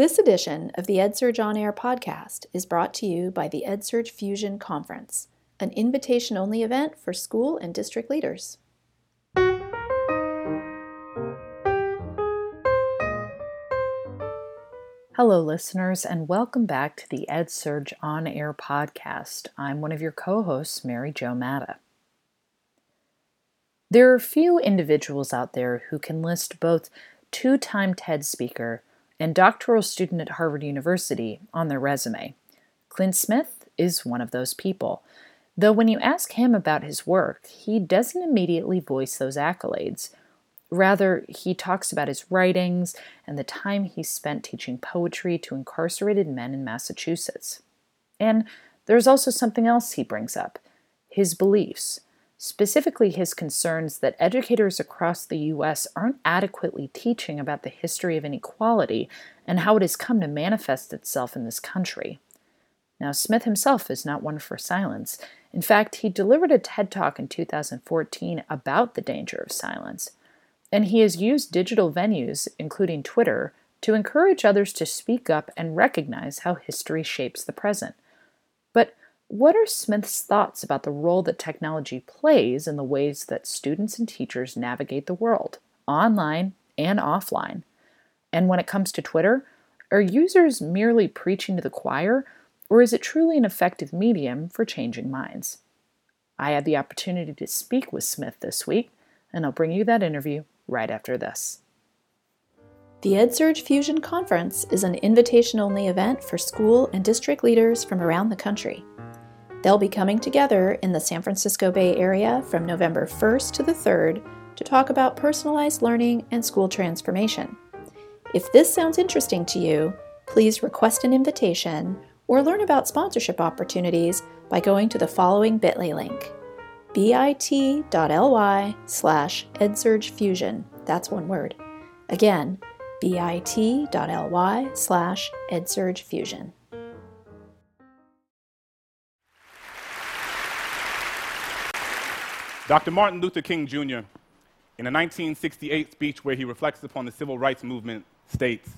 This edition of the EdSurge On Air podcast is brought to you by the EdSurge Fusion Conference, an invitation only event for school and district leaders. Hello, listeners, and welcome back to the EdSurge On Air podcast. I'm one of your co hosts, Mary Jo Madda. There are few individuals out there who can list both two time TED speaker and doctoral student at Harvard University on their resume. Clint Smith is one of those people. Though when you ask him about his work, he doesn't immediately voice those accolades. Rather, he talks about his writings and the time he spent teaching poetry to incarcerated men in Massachusetts. And there's also something else he brings up his beliefs specifically his concerns that educators across the U.S. aren't adequately teaching about the history of inequality and how it has come to manifest itself in this country. Now, Smith himself is not one for silence. In fact, he delivered a TED Talk in 2014 about the danger of silence. And he has used digital venues, including Twitter, to encourage others to speak up and recognize how history shapes the present. What are Smith's thoughts about the role that technology plays in the ways that students and teachers navigate the world, online and offline? And when it comes to Twitter, are users merely preaching to the choir, or is it truly an effective medium for changing minds? I had the opportunity to speak with Smith this week, and I'll bring you that interview right after this. The EdSurge Fusion Conference is an invitation only event for school and district leaders from around the country. They'll be coming together in the San Francisco Bay Area from November 1st to the 3rd to talk about personalized learning and school transformation. If this sounds interesting to you, please request an invitation or learn about sponsorship opportunities by going to the following bit.ly link bit.ly slash edsurgefusion. That's one word. Again, bit.ly slash edsurgefusion. Dr. Martin Luther King Jr., in a 1968 speech where he reflects upon the civil rights movement, states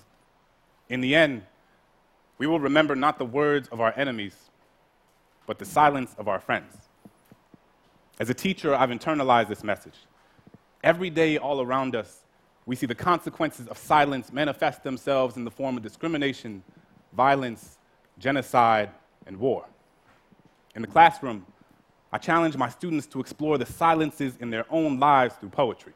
In the end, we will remember not the words of our enemies, but the silence of our friends. As a teacher, I've internalized this message. Every day, all around us, we see the consequences of silence manifest themselves in the form of discrimination, violence, genocide, and war. In the classroom, I challenge my students to explore the silences in their own lives through poetry.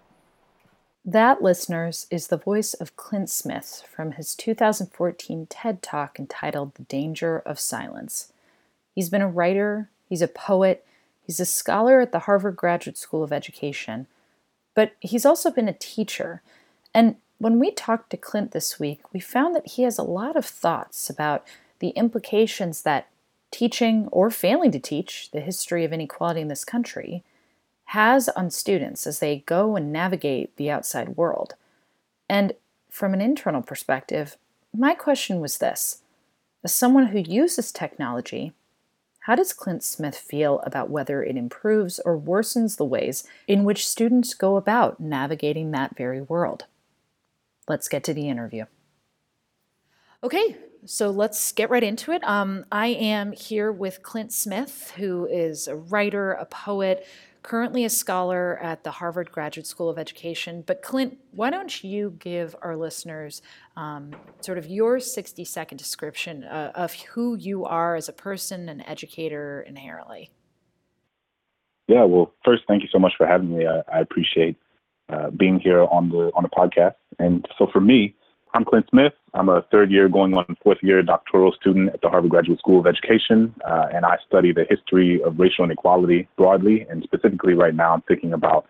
That, listeners, is the voice of Clint Smith from his 2014 TED Talk entitled The Danger of Silence. He's been a writer, he's a poet, he's a scholar at the Harvard Graduate School of Education, but he's also been a teacher. And when we talked to Clint this week, we found that he has a lot of thoughts about the implications that teaching or failing to teach the history of inequality in this country has on students as they go and navigate the outside world. And from an internal perspective, my question was this As someone who uses technology, how does Clint Smith feel about whether it improves or worsens the ways in which students go about navigating that very world? Let's get to the interview. Okay, so let's get right into it. Um, I am here with Clint Smith, who is a writer, a poet, currently a scholar at the Harvard Graduate School of Education. But, Clint, why don't you give our listeners um, sort of your 60 second description uh, of who you are as a person and educator inherently? Yeah, well, first, thank you so much for having me. I, I appreciate uh, being here on the on the podcast. And so, for me, I'm Clint Smith. I'm a third year, going on fourth year doctoral student at the Harvard Graduate School of Education, uh, and I study the history of racial inequality broadly, and specifically right now, I'm thinking about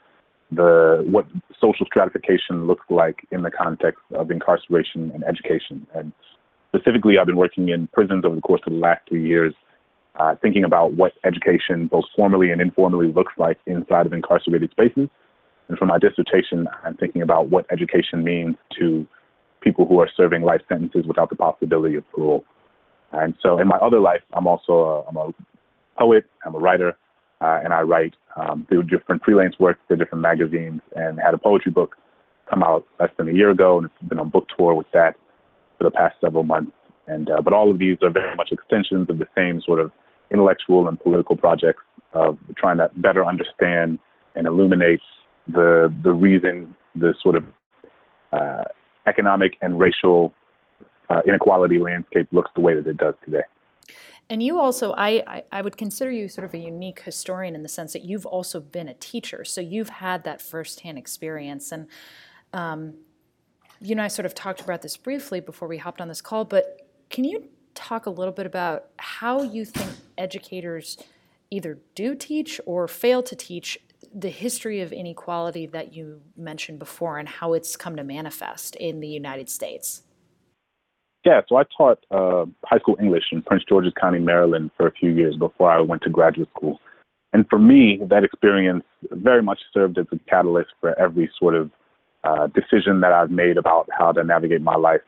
the what social stratification looks like in the context of incarceration and education. And specifically, I've been working in prisons over the course of the last three years, uh, thinking about what education, both formally and informally, looks like inside of incarcerated spaces. And for my dissertation, I'm thinking about what education means to people who are serving life sentences without the possibility of parole. And so in my other life, I'm also a, I'm a poet, I'm a writer, uh, and I write um, through different freelance work for different magazines and had a poetry book come out less than a year ago, and it's been on book tour with that. for the past several months. And uh, but all of these are very much extensions of the same sort of intellectual and political projects of trying to better understand and illuminate the the reason the sort of uh, economic and racial uh, inequality landscape looks the way that it does today. And you also, I, I, would consider you sort of a unique historian in the sense that you've also been a teacher. So you've had that firsthand experience. And um, you and I sort of talked about this briefly before we hopped on this call, but can you talk a little bit about how you think educators either do teach or fail to teach the history of inequality that you mentioned before and how it's come to manifest in the United States? Yeah, so I taught uh, high school English in Prince George's County, Maryland for a few years before I went to graduate school. And for me, that experience very much served as a catalyst for every sort of uh, decision that I've made about how to navigate my life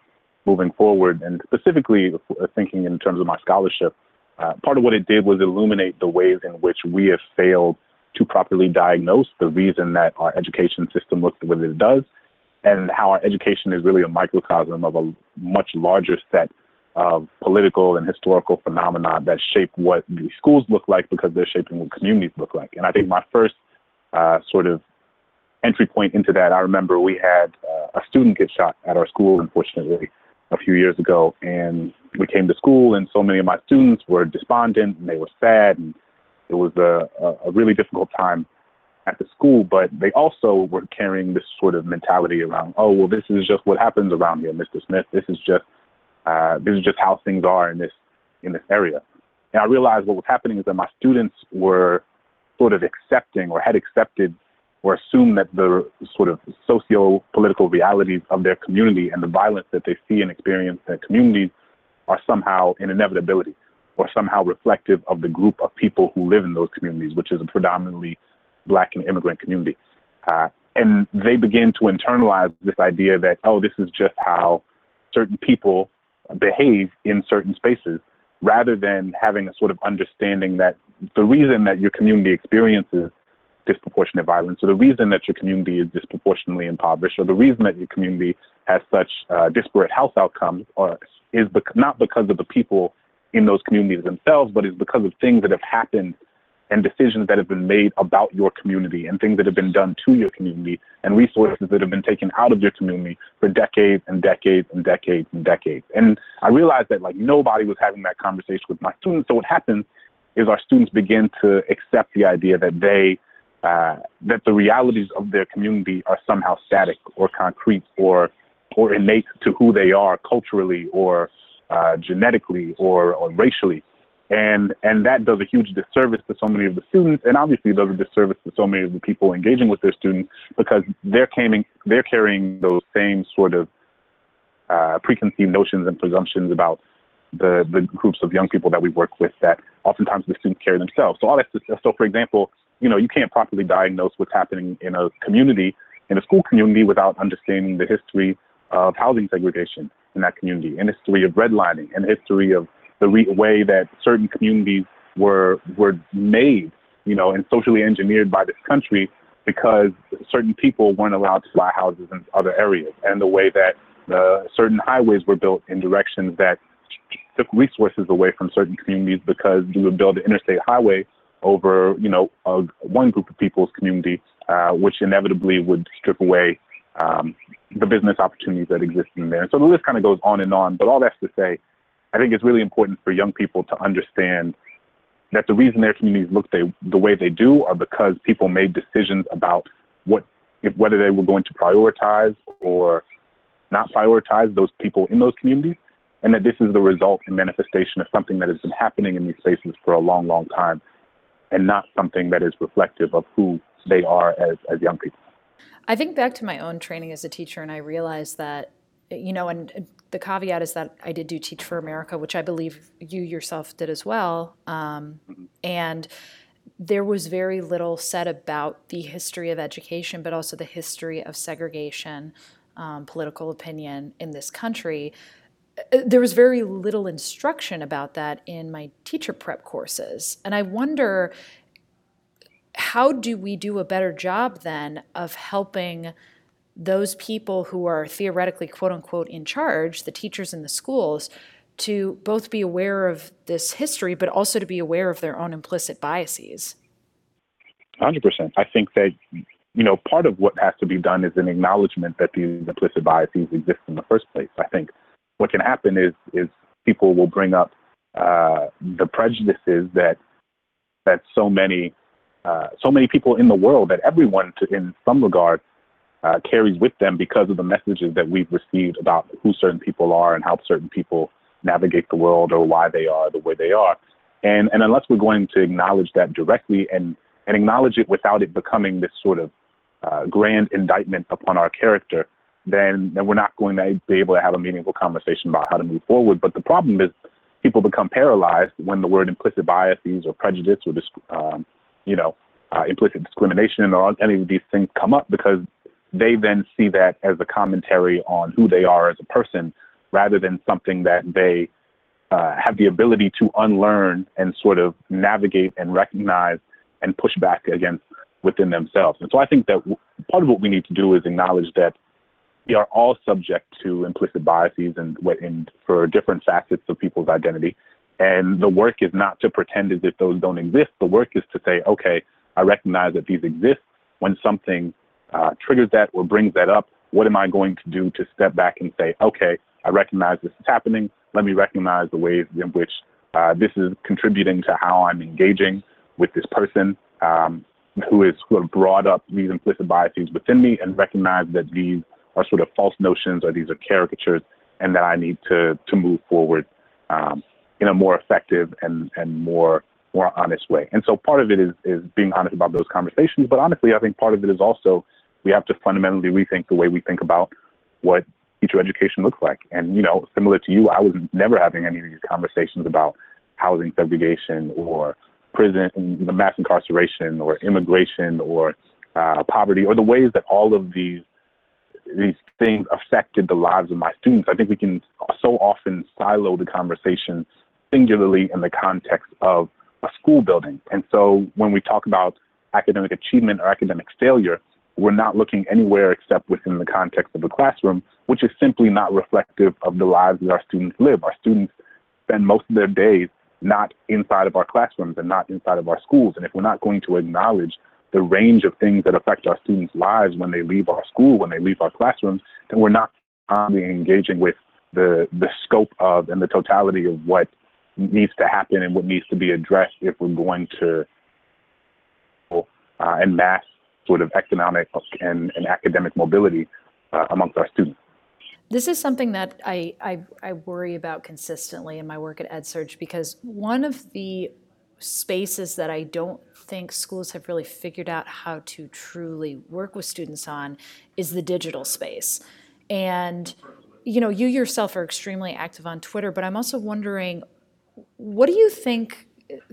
moving forward. And specifically, uh, thinking in terms of my scholarship, uh, part of what it did was illuminate the ways in which we have failed to properly diagnose the reason that our education system looks the way it does and how our education is really a microcosm of a much larger set of political and historical phenomena that shape what the schools look like because they're shaping what communities look like. And I think my first uh, sort of entry point into that, I remember we had uh, a student get shot at our school, unfortunately, a few years ago. And we came to school, and so many of my students were despondent and they were sad. And it was a, a really difficult time at the school, but they also were carrying this sort of mentality around, oh, well, this is just what happens around here, Mr. Smith. This is just uh, this is just how things are in this in this area. And I realized what was happening is that my students were sort of accepting or had accepted or assumed that the sort of socio-political realities of their community and the violence that they see and experience in their communities are somehow an inevitability or somehow reflective of the group of people who live in those communities, which is a predominantly black and immigrant community. Uh, and they begin to internalize this idea that, oh, this is just how certain people behave in certain spaces, rather than having a sort of understanding that the reason that your community experiences disproportionate violence, or the reason that your community is disproportionately impoverished, or the reason that your community has such uh, disparate health outcomes, or is not because of the people in those communities themselves, but is because of things that have happened and decisions that have been made about your community and things that have been done to your community and resources that have been taken out of your community for decades and decades and decades and decades. And I realized that like nobody was having that conversation with my students. So what happens is our students begin to accept the idea that they uh, that the realities of their community are somehow static or concrete or or innate to who they are culturally or uh, genetically or, or racially. And and that does a huge disservice to so many of the students, and obviously does a disservice to so many of the people engaging with their students because they're carrying they're carrying those same sort of uh, preconceived notions and presumptions about the the groups of young people that we work with that oftentimes the students carry themselves. So all that's so for example, you know, you can't properly diagnose what's happening in a community in a school community without understanding the history of housing segregation in that community, and history of redlining, and history of the re- way that certain communities were were made, you know, and socially engineered by this country because certain people weren't allowed to buy houses in other areas, and the way that uh, certain highways were built in directions that took resources away from certain communities because we would build an interstate highway over, you know, a, one group of people's community, uh, which inevitably would strip away um, the business opportunities that exist in there. So the list kind of goes on and on. But all that's to say, I think it's really important for young people to understand that the reason their communities look they, the way they do are because people made decisions about what, if, whether they were going to prioritize or not prioritize those people in those communities, and that this is the result and manifestation of something that has been happening in these spaces for a long, long time, and not something that is reflective of who they are as, as young people. I think back to my own training as a teacher, and I realized that, you know, and the caveat is that I did do Teach for America, which I believe you yourself did as well. Um, and there was very little said about the history of education, but also the history of segregation, um, political opinion in this country. Uh, there was very little instruction about that in my teacher prep courses. And I wonder how do we do a better job then of helping those people who are theoretically quote unquote in charge, the teachers in the schools, to both be aware of this history, but also to be aware of their own implicit biases. 100%. I think that, you know, part of what has to be done is an acknowledgement that these implicit biases exist in the first place. I think what can happen is, is people will bring up uh, the prejudices that that so many uh, so many people in the world that everyone to, in some regard uh, carries with them because of the messages that we've received about who certain people are and how certain people navigate the world or why they are the way they are. And, and unless we're going to acknowledge that directly and, and acknowledge it without it becoming this sort of uh, grand indictment upon our character, then, then we're not going to be able to have a meaningful conversation about how to move forward. But the problem is people become paralyzed when the word implicit biases or prejudice or, um, you know, uh, implicit discrimination or any of these things come up because they then see that as a commentary on who they are as a person rather than something that they uh, have the ability to unlearn and sort of navigate and recognize and push back against within themselves. And so I think that part of what we need to do is acknowledge that we are all subject to implicit biases and, and for different facets of people's identity. And the work is not to pretend as if those don't exist. The work is to say, okay, I recognize that these exist. When something uh, triggers that or brings that up, what am I going to do to step back and say, okay, I recognize this is happening. Let me recognize the ways in which uh, this is contributing to how I'm engaging with this person um, who is who have brought up these implicit biases within me and recognize that these are sort of false notions or these are caricatures and that I need to to move forward um, in a more effective and and more more honest way. And so part of it is is being honest about those conversations, but honestly, I think part of it is also we have to fundamentally rethink the way we think about what teacher education looks like. And, you know, similar to you, I was never having any of these conversations about housing segregation or prison, the mass incarceration or immigration or uh, poverty or the ways that all of these these things affected the lives of my students. I think we can so often silo the conversation singularly in the context of a school building. And so when we talk about academic achievement or academic failure, we're not looking anywhere except within the context of the classroom, which is simply not reflective of the lives that our students live. Our students spend most of their days not inside of our classrooms and not inside of our schools. And if we're not going to acknowledge the range of things that affect our students' lives when they leave our school, when they leave our classrooms, then we're not engaging with the the scope of and the totality of what needs to happen and what needs to be addressed if we're going to uh, and mass sort of economic and, and academic mobility uh, amongst our students. This is something that I, I, I worry about consistently in my work at EdSurge because one of the spaces that I don't think schools have really figured out how to truly work with students on is the digital space. And you know, you yourself are extremely active on Twitter, but I'm also wondering what do you think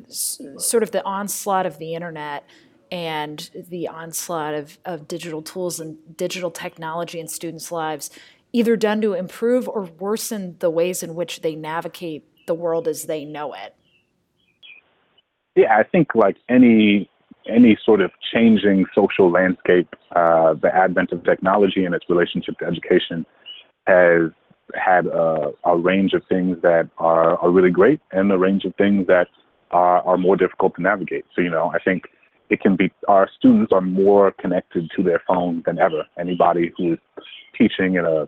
sort of the onslaught of the internet and the onslaught of, of digital tools and digital technology in students' lives either done to improve or worsen the ways in which they navigate the world as they know it? Yeah, I think like any any sort of changing social landscape, uh, the advent of technology and its relationship to education has had a, a, range of things that are, are really great and a range of things that are, are more difficult to navigate. So, you know, I think it can be our students are more connected to their phone than ever. Anybody who is teaching in a,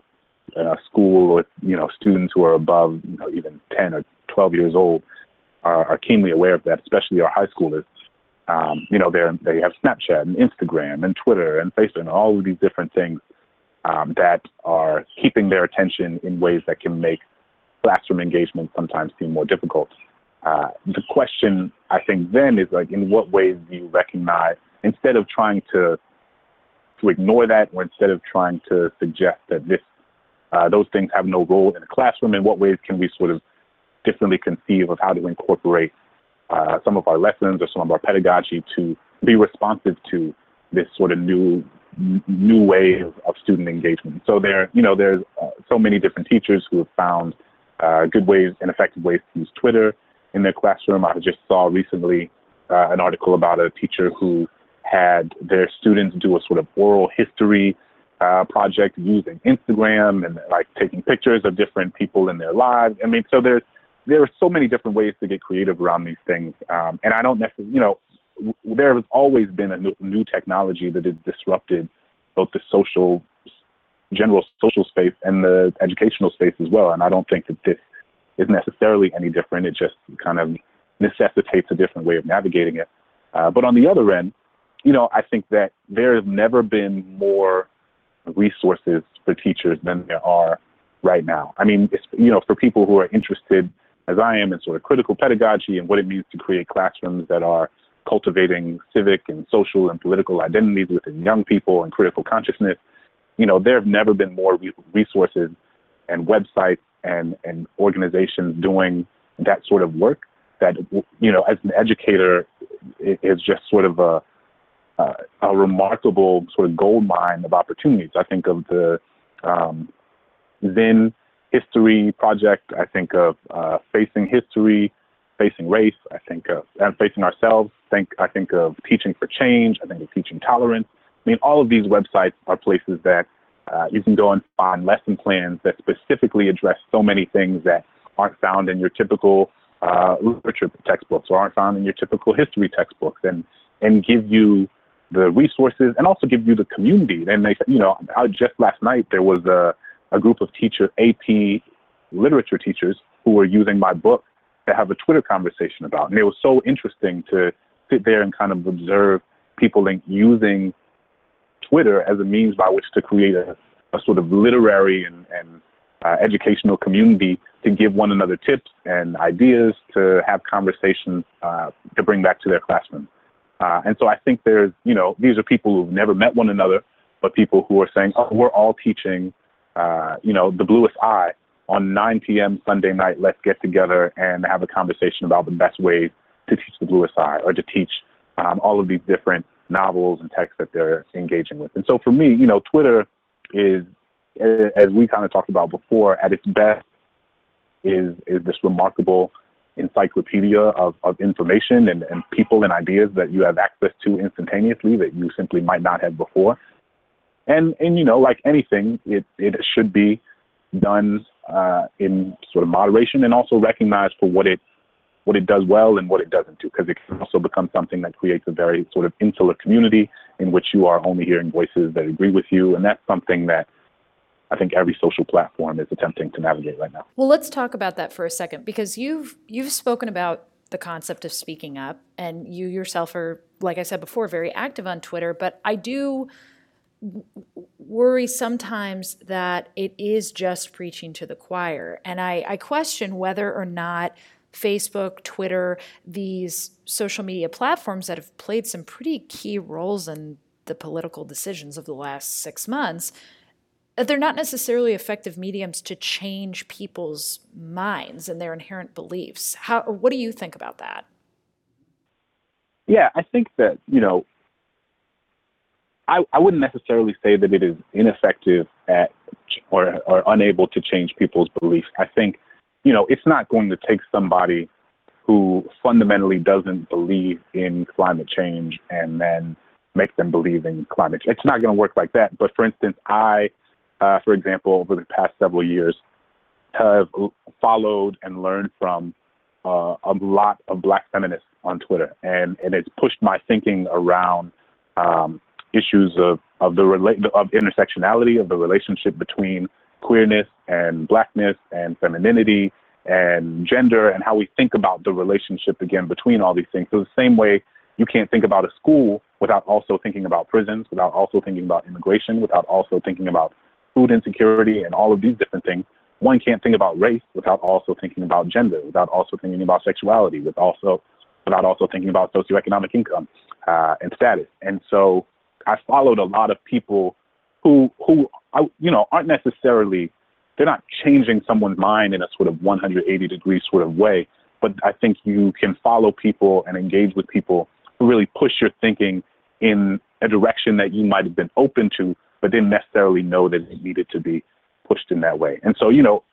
in a school with you know students who are above you know, even 10 or 12 years old are, are keenly aware of that, especially our high schoolers. Um, you know, they they have Snapchat and Instagram and Twitter and Facebook and all of these different things um, that are keeping their attention in ways that can make classroom engagement sometimes seem more difficult. Uh, the question I think then is like, in what ways do you recognize instead of trying to to ignore that, or instead of trying to suggest that this uh, those things have no role in the classroom, in what ways can we sort of differently conceive of how to incorporate uh, some of our lessons or some of our pedagogy to be responsive to this sort of new new way of, student engagement. So there, you know, there's uh, so many different teachers who have found uh, good ways and effective ways to use Twitter in their classroom. I just saw recently uh, an article about a teacher who had their students do a sort of oral history uh, project using Instagram and like taking pictures of different people in their lives. I mean, so there's there are so many different ways to get creative around these things, um, and I don't necessarily, you know, there has always been a new, technology that has disrupted both the social, general social space and the educational space as well. And I don't think that this is necessarily any different. It just kind of necessitates a different way of navigating it. Uh, but on the other end, you know, I think that there has never been more resources for teachers than there are right now. I mean, you know, for people who are interested, as I am, in sort of critical pedagogy and what it means to create classrooms that are cultivating civic and social and political identities within young people and critical consciousness, you know, there have never been more resources and websites and, and organizations doing that sort of work that, you know, as an educator, it is just sort of a, uh, a remarkable sort of gold mine of opportunities. I think of the um, Zinn History Project. I think of uh, Facing History, Facing Race. I think of and Facing Ourselves. Think I think of Teaching for Change. I think of Teaching Tolerance. I mean, all of these websites are places that uh, you can go and find lesson plans that specifically address so many things that aren't found in your typical uh, literature textbooks or aren't found in your typical history textbooks, and and give you the resources and also give you the community. And they, you know, I, just last night there was a, a group of teacher AP literature teachers who were using my book to have a Twitter conversation about. And it was so interesting to sit there and kind of observe people using Twitter as a means by which to create a, a sort of literary and, and uh, educational community to give one another tips and ideas to have conversations uh, to bring back to their classroom. Uh, and so I think there's, you know, these are people who've never met one another, but people who are saying, oh, we're all teaching, uh, you know, the bluest eye on 9 p.m. Sunday night. Let's get together and have a conversation about the best ways to teach the bluest eye or to teach um, all of these different novels and texts that they're engaging with. And so for me, you know, Twitter is, as we kind of talked about before, at its best, is is this remarkable encyclopedia of, of information and, and people and ideas that you have access to instantaneously that you simply might not have before. And, and you know, like anything, it, it should be done uh, in sort of moderation and also recognize for what it what it does well and what it doesn't do, because it can also become something that creates a very sort of insular community in which you are only hearing voices that agree with you, and that's something that I think every social platform is attempting to navigate right now. Well, let's talk about that for a second because you've you've spoken about the concept of speaking up and you yourself are like I said before very active on Twitter, but I do worry sometimes that it is just preaching to the choir. And I, I question whether or not Facebook, Twitter, these social media platforms that have played some pretty key roles in the political decisions of the last six months uh, they're not necessarily effective mediums to change people's minds and their inherent beliefs. How, what do you think about that? Yeah, I think that, you know, I, I wouldn't necessarily say that it is ineffective at or, or unable to change people's beliefs. I think, you know, it's not going to take somebody who fundamentally doesn't believe in climate change and then make them believe in climate change. It's not going to work like that. But for instance, I uh, for example, over the past several years, have followed and learned from uh, a lot of Black feminists on Twitter, and and it's pushed my thinking around um, issues of of the of intersectionality of the relationship between queerness and blackness and femininity and gender and how we think about the relationship again between all these things. So the same way you can't think about a school without also thinking about prisons, without also thinking about immigration, without also thinking about food insecurity and all of these different things, one can't think about race without also thinking about gender, without also thinking about sexuality, with also without also thinking about socioeconomic income uh, and status. And so I followed a lot of people who who you know aren't necessarily they're not changing someone's mind in a sort of 180 degree sort of way, but I think you can follow people and engage with people who really push your thinking in a direction that you might have been open to, but didn't necessarily know that it needed to be pushed in that way. And so, you know,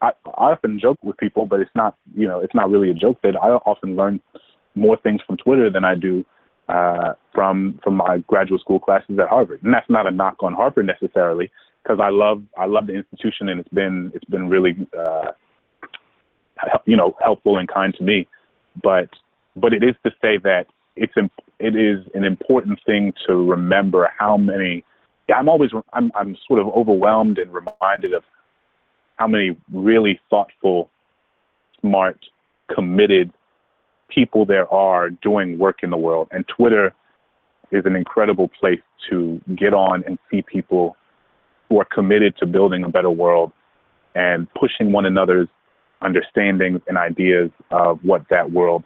I, I often joke with people, but it's not, you know, it's not really a joke that I often learn more things from Twitter than I do uh, from from my graduate school classes at Harvard. And that's not a knock on Harvard necessarily, because I love I love the institution and it's been it's been really uh, you know helpful and kind to me. But but it is to say that it's it is an important thing to remember how many. I'm always I'm I'm sort of overwhelmed and reminded of how many really thoughtful, smart, committed people there are doing work in the world. And Twitter is an incredible place to get on and see people who are committed to building a better world and pushing one another's understandings and ideas of what that world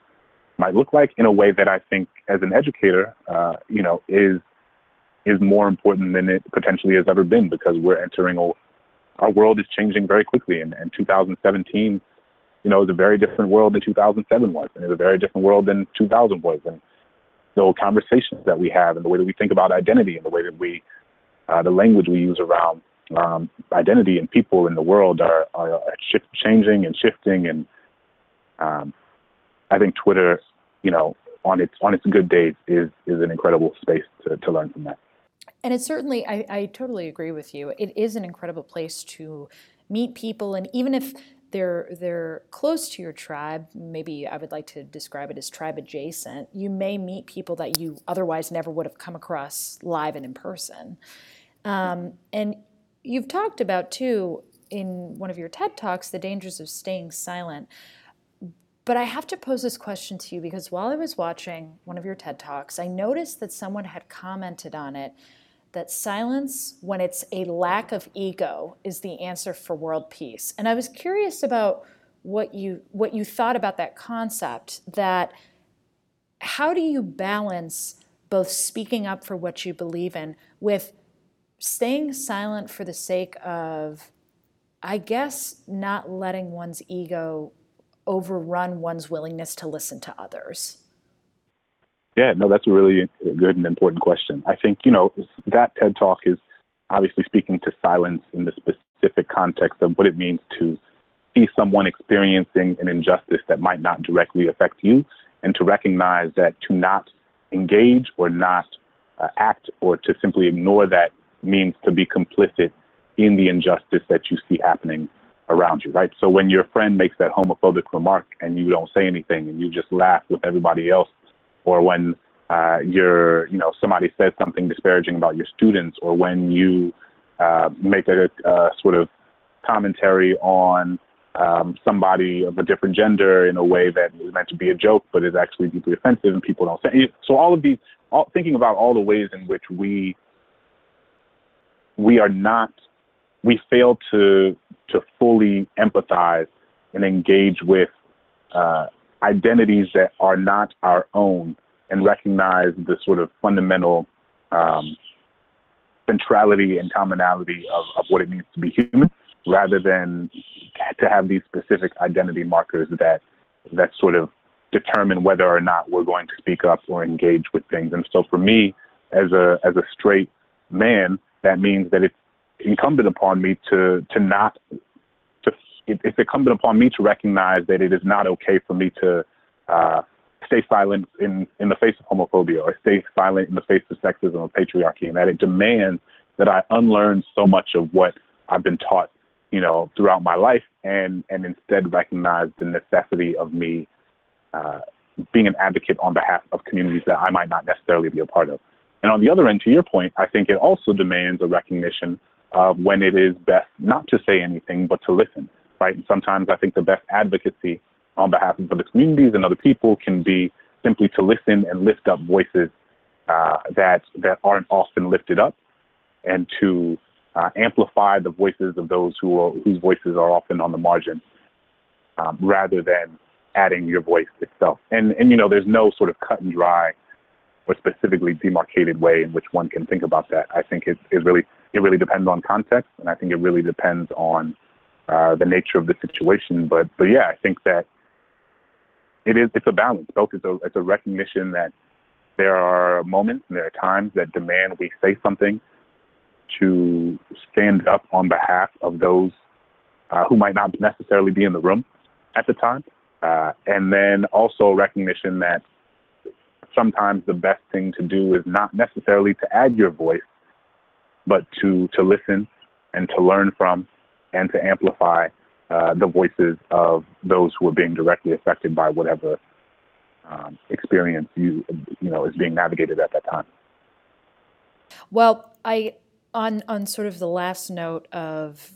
might look like in a way that I think, as an educator, uh, you know, is is more important than it potentially has ever been because we're entering a, our world is changing very quickly, and, and 2017 you know, it's a very different world than 2007 was, and it's a very different world than 2000 was. And the conversations that we have, and the way that we think about identity, and the way that we, uh, the language we use around um, identity and people in the world are, are, are shift, changing and shifting. And um, I think Twitter, you know, on its on its good days, is is an incredible space to, to learn from that. And it's certainly, I, I totally agree with you. It is an incredible place to meet people, and even if they're they're close to your tribe. Maybe I would like to describe it as tribe adjacent. You may meet people that you otherwise never would have come across live and in person. Um, and you've talked about too in one of your TED talks the dangers of staying silent. But I have to pose this question to you because while I was watching one of your TED talks, I noticed that someone had commented on it that silence, when it's a lack of ego, is the answer for world peace. And I was curious about what you what you thought about that concept. That how do you balance both speaking up for what you believe in with staying silent for the sake of, I guess, not letting one's ego overrun one's willingness to listen to others? Yeah, no, that's a really good and important question. I think, you know, that TED talk is obviously speaking to silence in the specific context of what it means to see someone experiencing an injustice that might not directly affect you and to recognize that to not engage or not uh, act or to simply ignore that means to be complicit in the injustice that you see happening around you, right? So when your friend makes that homophobic remark and you don't say anything and you just laugh with everybody else or when uh, you're, you know, somebody says something disparaging about your students, or when you uh, make a, a, sort of commentary on um, somebody of a different gender in a way that is meant to be a joke, but is actually deeply offensive, and people don't say. So all of these, all, thinking about all the ways in which we we are not, we fail to to fully empathize and engage with uh, identities that are not our own and recognize the sort of fundamental um, centrality and commonality of, of what it means to be human rather than to have these specific identity markers that that sort of determine whether or not we're going to speak up or engage with things. And so for me, as a as a straight man, that means that it's incumbent upon me to to not it, it's incumbent upon me to recognize that it is not okay for me to uh, stay silent in, in the face of homophobia or stay silent in the face of sexism or patriarchy, and that it demands that I unlearn so much of what I've been taught, you know, throughout my life, and and instead recognize the necessity of me uh, being an advocate on behalf of communities that I might not necessarily be a part of. And on the other end, to your point, I think it also demands a recognition of when it is best not to say anything but to listen right? And sometimes I think the best advocacy on behalf of other communities and other people can be simply to listen and lift up voices uh, that that aren't often lifted up, and to uh, amplify the voices of those who are, whose voices are often on the margin, um, rather than adding your voice itself. And and you know, there's no sort of cut and dry or specifically demarcated way in which one can think about that. I think it, it really it really depends on context, and I think it really depends on uh, the nature of the situation. But but yeah, I think that it is it's a balance. Both it's a it's a recognition that there are moments and there are times that demand we say something to stand up on behalf of those uh, who might not necessarily be in the room at the time, uh, and then also recognition that sometimes the best thing to do is not necessarily to add your voice, but to to listen and to learn from and to amplify uh, the voices of those who are being directly affected by whatever um, experience you you know is being navigated at that time. Well, I on on sort of the last note of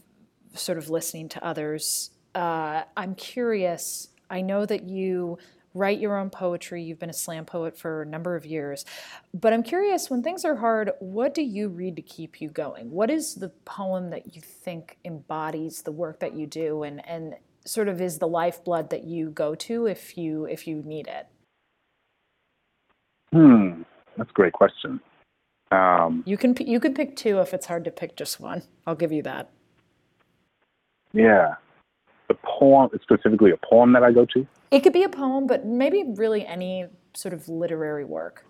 sort of listening to others, uh, I'm curious. I know that you write your own poetry. You've been a slam poet for a number of years. But I'm curious when things are hard, what do you read to keep you going? What is the poem that you think embodies the work that you do and, and sort of is the lifeblood that you go to if you if you need it? Hmm, that's a great question. Um, you can you can pick two if it's hard to pick just one. I'll give you that. Yeah, the poem specifically a poem that I go to. It could be a poem, but maybe really any sort of literary work.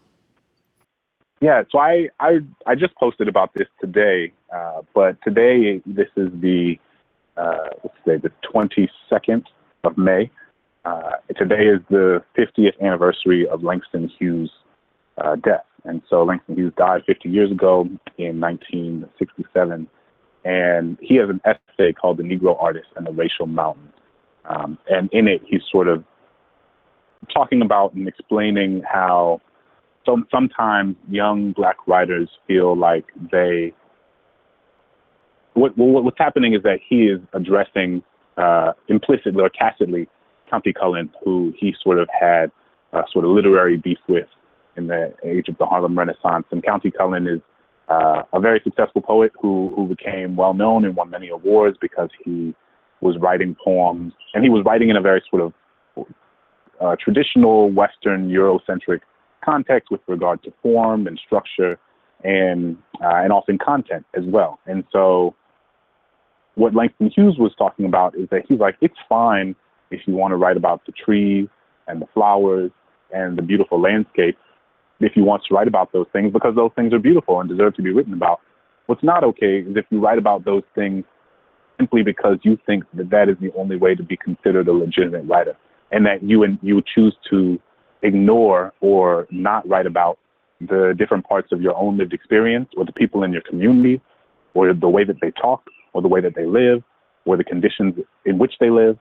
Yeah, so I I, I just posted about this today, uh, but today this is the uh, let's say the 22nd of May. Uh, today is the 50th anniversary of Langston Hughes' uh, death, and so Langston Hughes died 50 years ago in 1967, and he has an essay called "The Negro Artist and the Racial Mountain," um, and in it he's sort of talking about and explaining how some, sometimes young black writers feel like they what, what, what's happening is that he is addressing uh, implicitly or tacitly Countee Cullen, who he sort of had a sort of literary beef with in the age of the Harlem Renaissance. And Countee Cullen is uh, a very successful poet who who became well known and won many awards because he was writing poems and he was writing in a very sort of uh, traditional Western Eurocentric context with regard to form and structure and uh, and often content as well. And so what Langston Hughes was talking about is that he's like, it's fine if you want to write about the trees and the flowers and the beautiful landscape, if you want to write about those things, because those things are beautiful and deserve to be written about. What's not okay is if you write about those things simply because you think that that is the only way to be considered a legitimate writer and that you and you choose to ignore or not write about the different parts of your own lived experience or the people in your community or the way that they talk or the way that they live or the conditions in which they live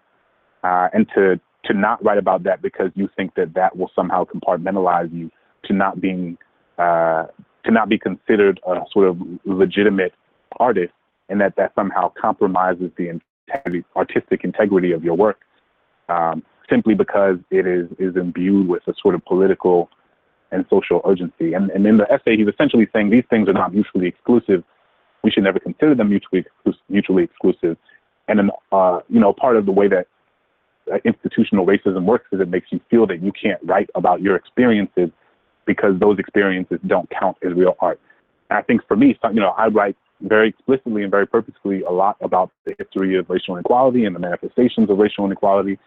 uh, and to to not write about that because you think that that will somehow compartmentalize you to not being uh, to not be considered a sort of legitimate artist and that that somehow compromises the integrity, artistic integrity of your work. Um, simply because it is, is imbued with a sort of political and social urgency. And, and in the essay, he's essentially saying these things are not mutually exclusive. We should never consider them mutually mutually exclusive. And then, uh, you know, part of the way that uh, institutional racism works is it makes you feel that you can't write about your experiences because those experiences don't count as real art. And I think for me, you know, I write very explicitly and very purposefully a lot about the history of racial inequality and the manifestations of racial inequality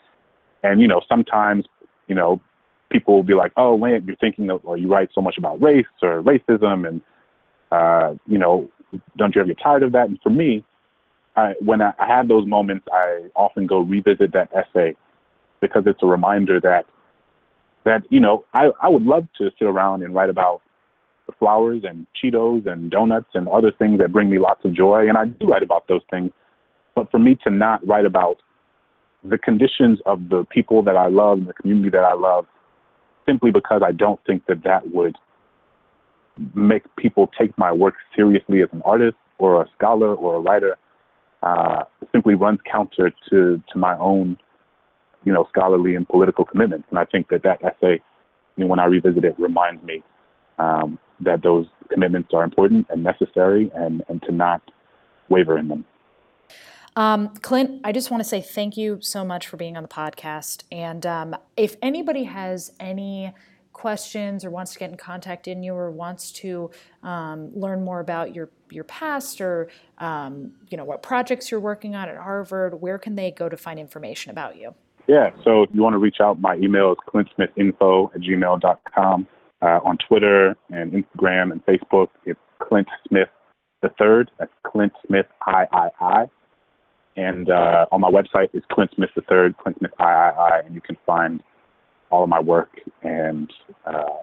and, you know, sometimes, you know, people will be like, oh, Lance, you're thinking of, or you write so much about race or racism and, uh, you know, don't you ever get tired of that? And for me, I, when I, I have those moments, I often go revisit that essay because it's a reminder that, that, you know, I, I would love to sit around and write about the flowers and Cheetos and donuts and other things that bring me lots of joy. And I do write about those things. But for me to not write about the conditions of the people that I love and the community that I love simply because I don't think that that would make people take my work seriously as an artist or a scholar or a writer uh, simply runs counter to, to my own, you know, scholarly and political commitments. And I think that that essay, you know, when I revisit it, reminds me um, that those commitments are important and necessary and, and to not waver in them. Um, Clint, I just want to say thank you so much for being on the podcast. And um, if anybody has any questions or wants to get in contact in you or wants to um, learn more about your your past or um, you know what projects you're working on at Harvard, where can they go to find information about you? Yeah, so if you want to reach out, my email is clintsmithinfo at gmail.com. Uh, on Twitter and Instagram and Facebook, it's Clint Smith the third. That's Clint Smith I I I. And uh, on my website is Clint Smith III, Clint Smith III, and you can find all of my work and uh,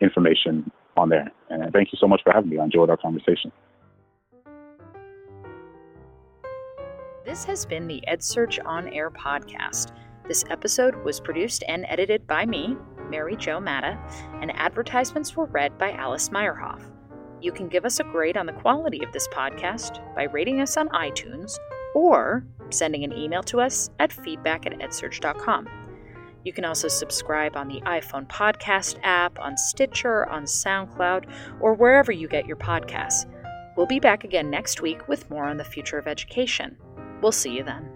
information on there. And thank you so much for having me. I enjoyed our conversation. This has been the EdSurge On Air podcast. This episode was produced and edited by me, Mary Jo Madda, and advertisements were read by Alice Meyerhoff. You can give us a grade on the quality of this podcast by rating us on iTunes or sending an email to us at feedback at edsurge.com. You can also subscribe on the iPhone podcast app, on Stitcher, on SoundCloud, or wherever you get your podcasts. We'll be back again next week with more on the future of education. We'll see you then.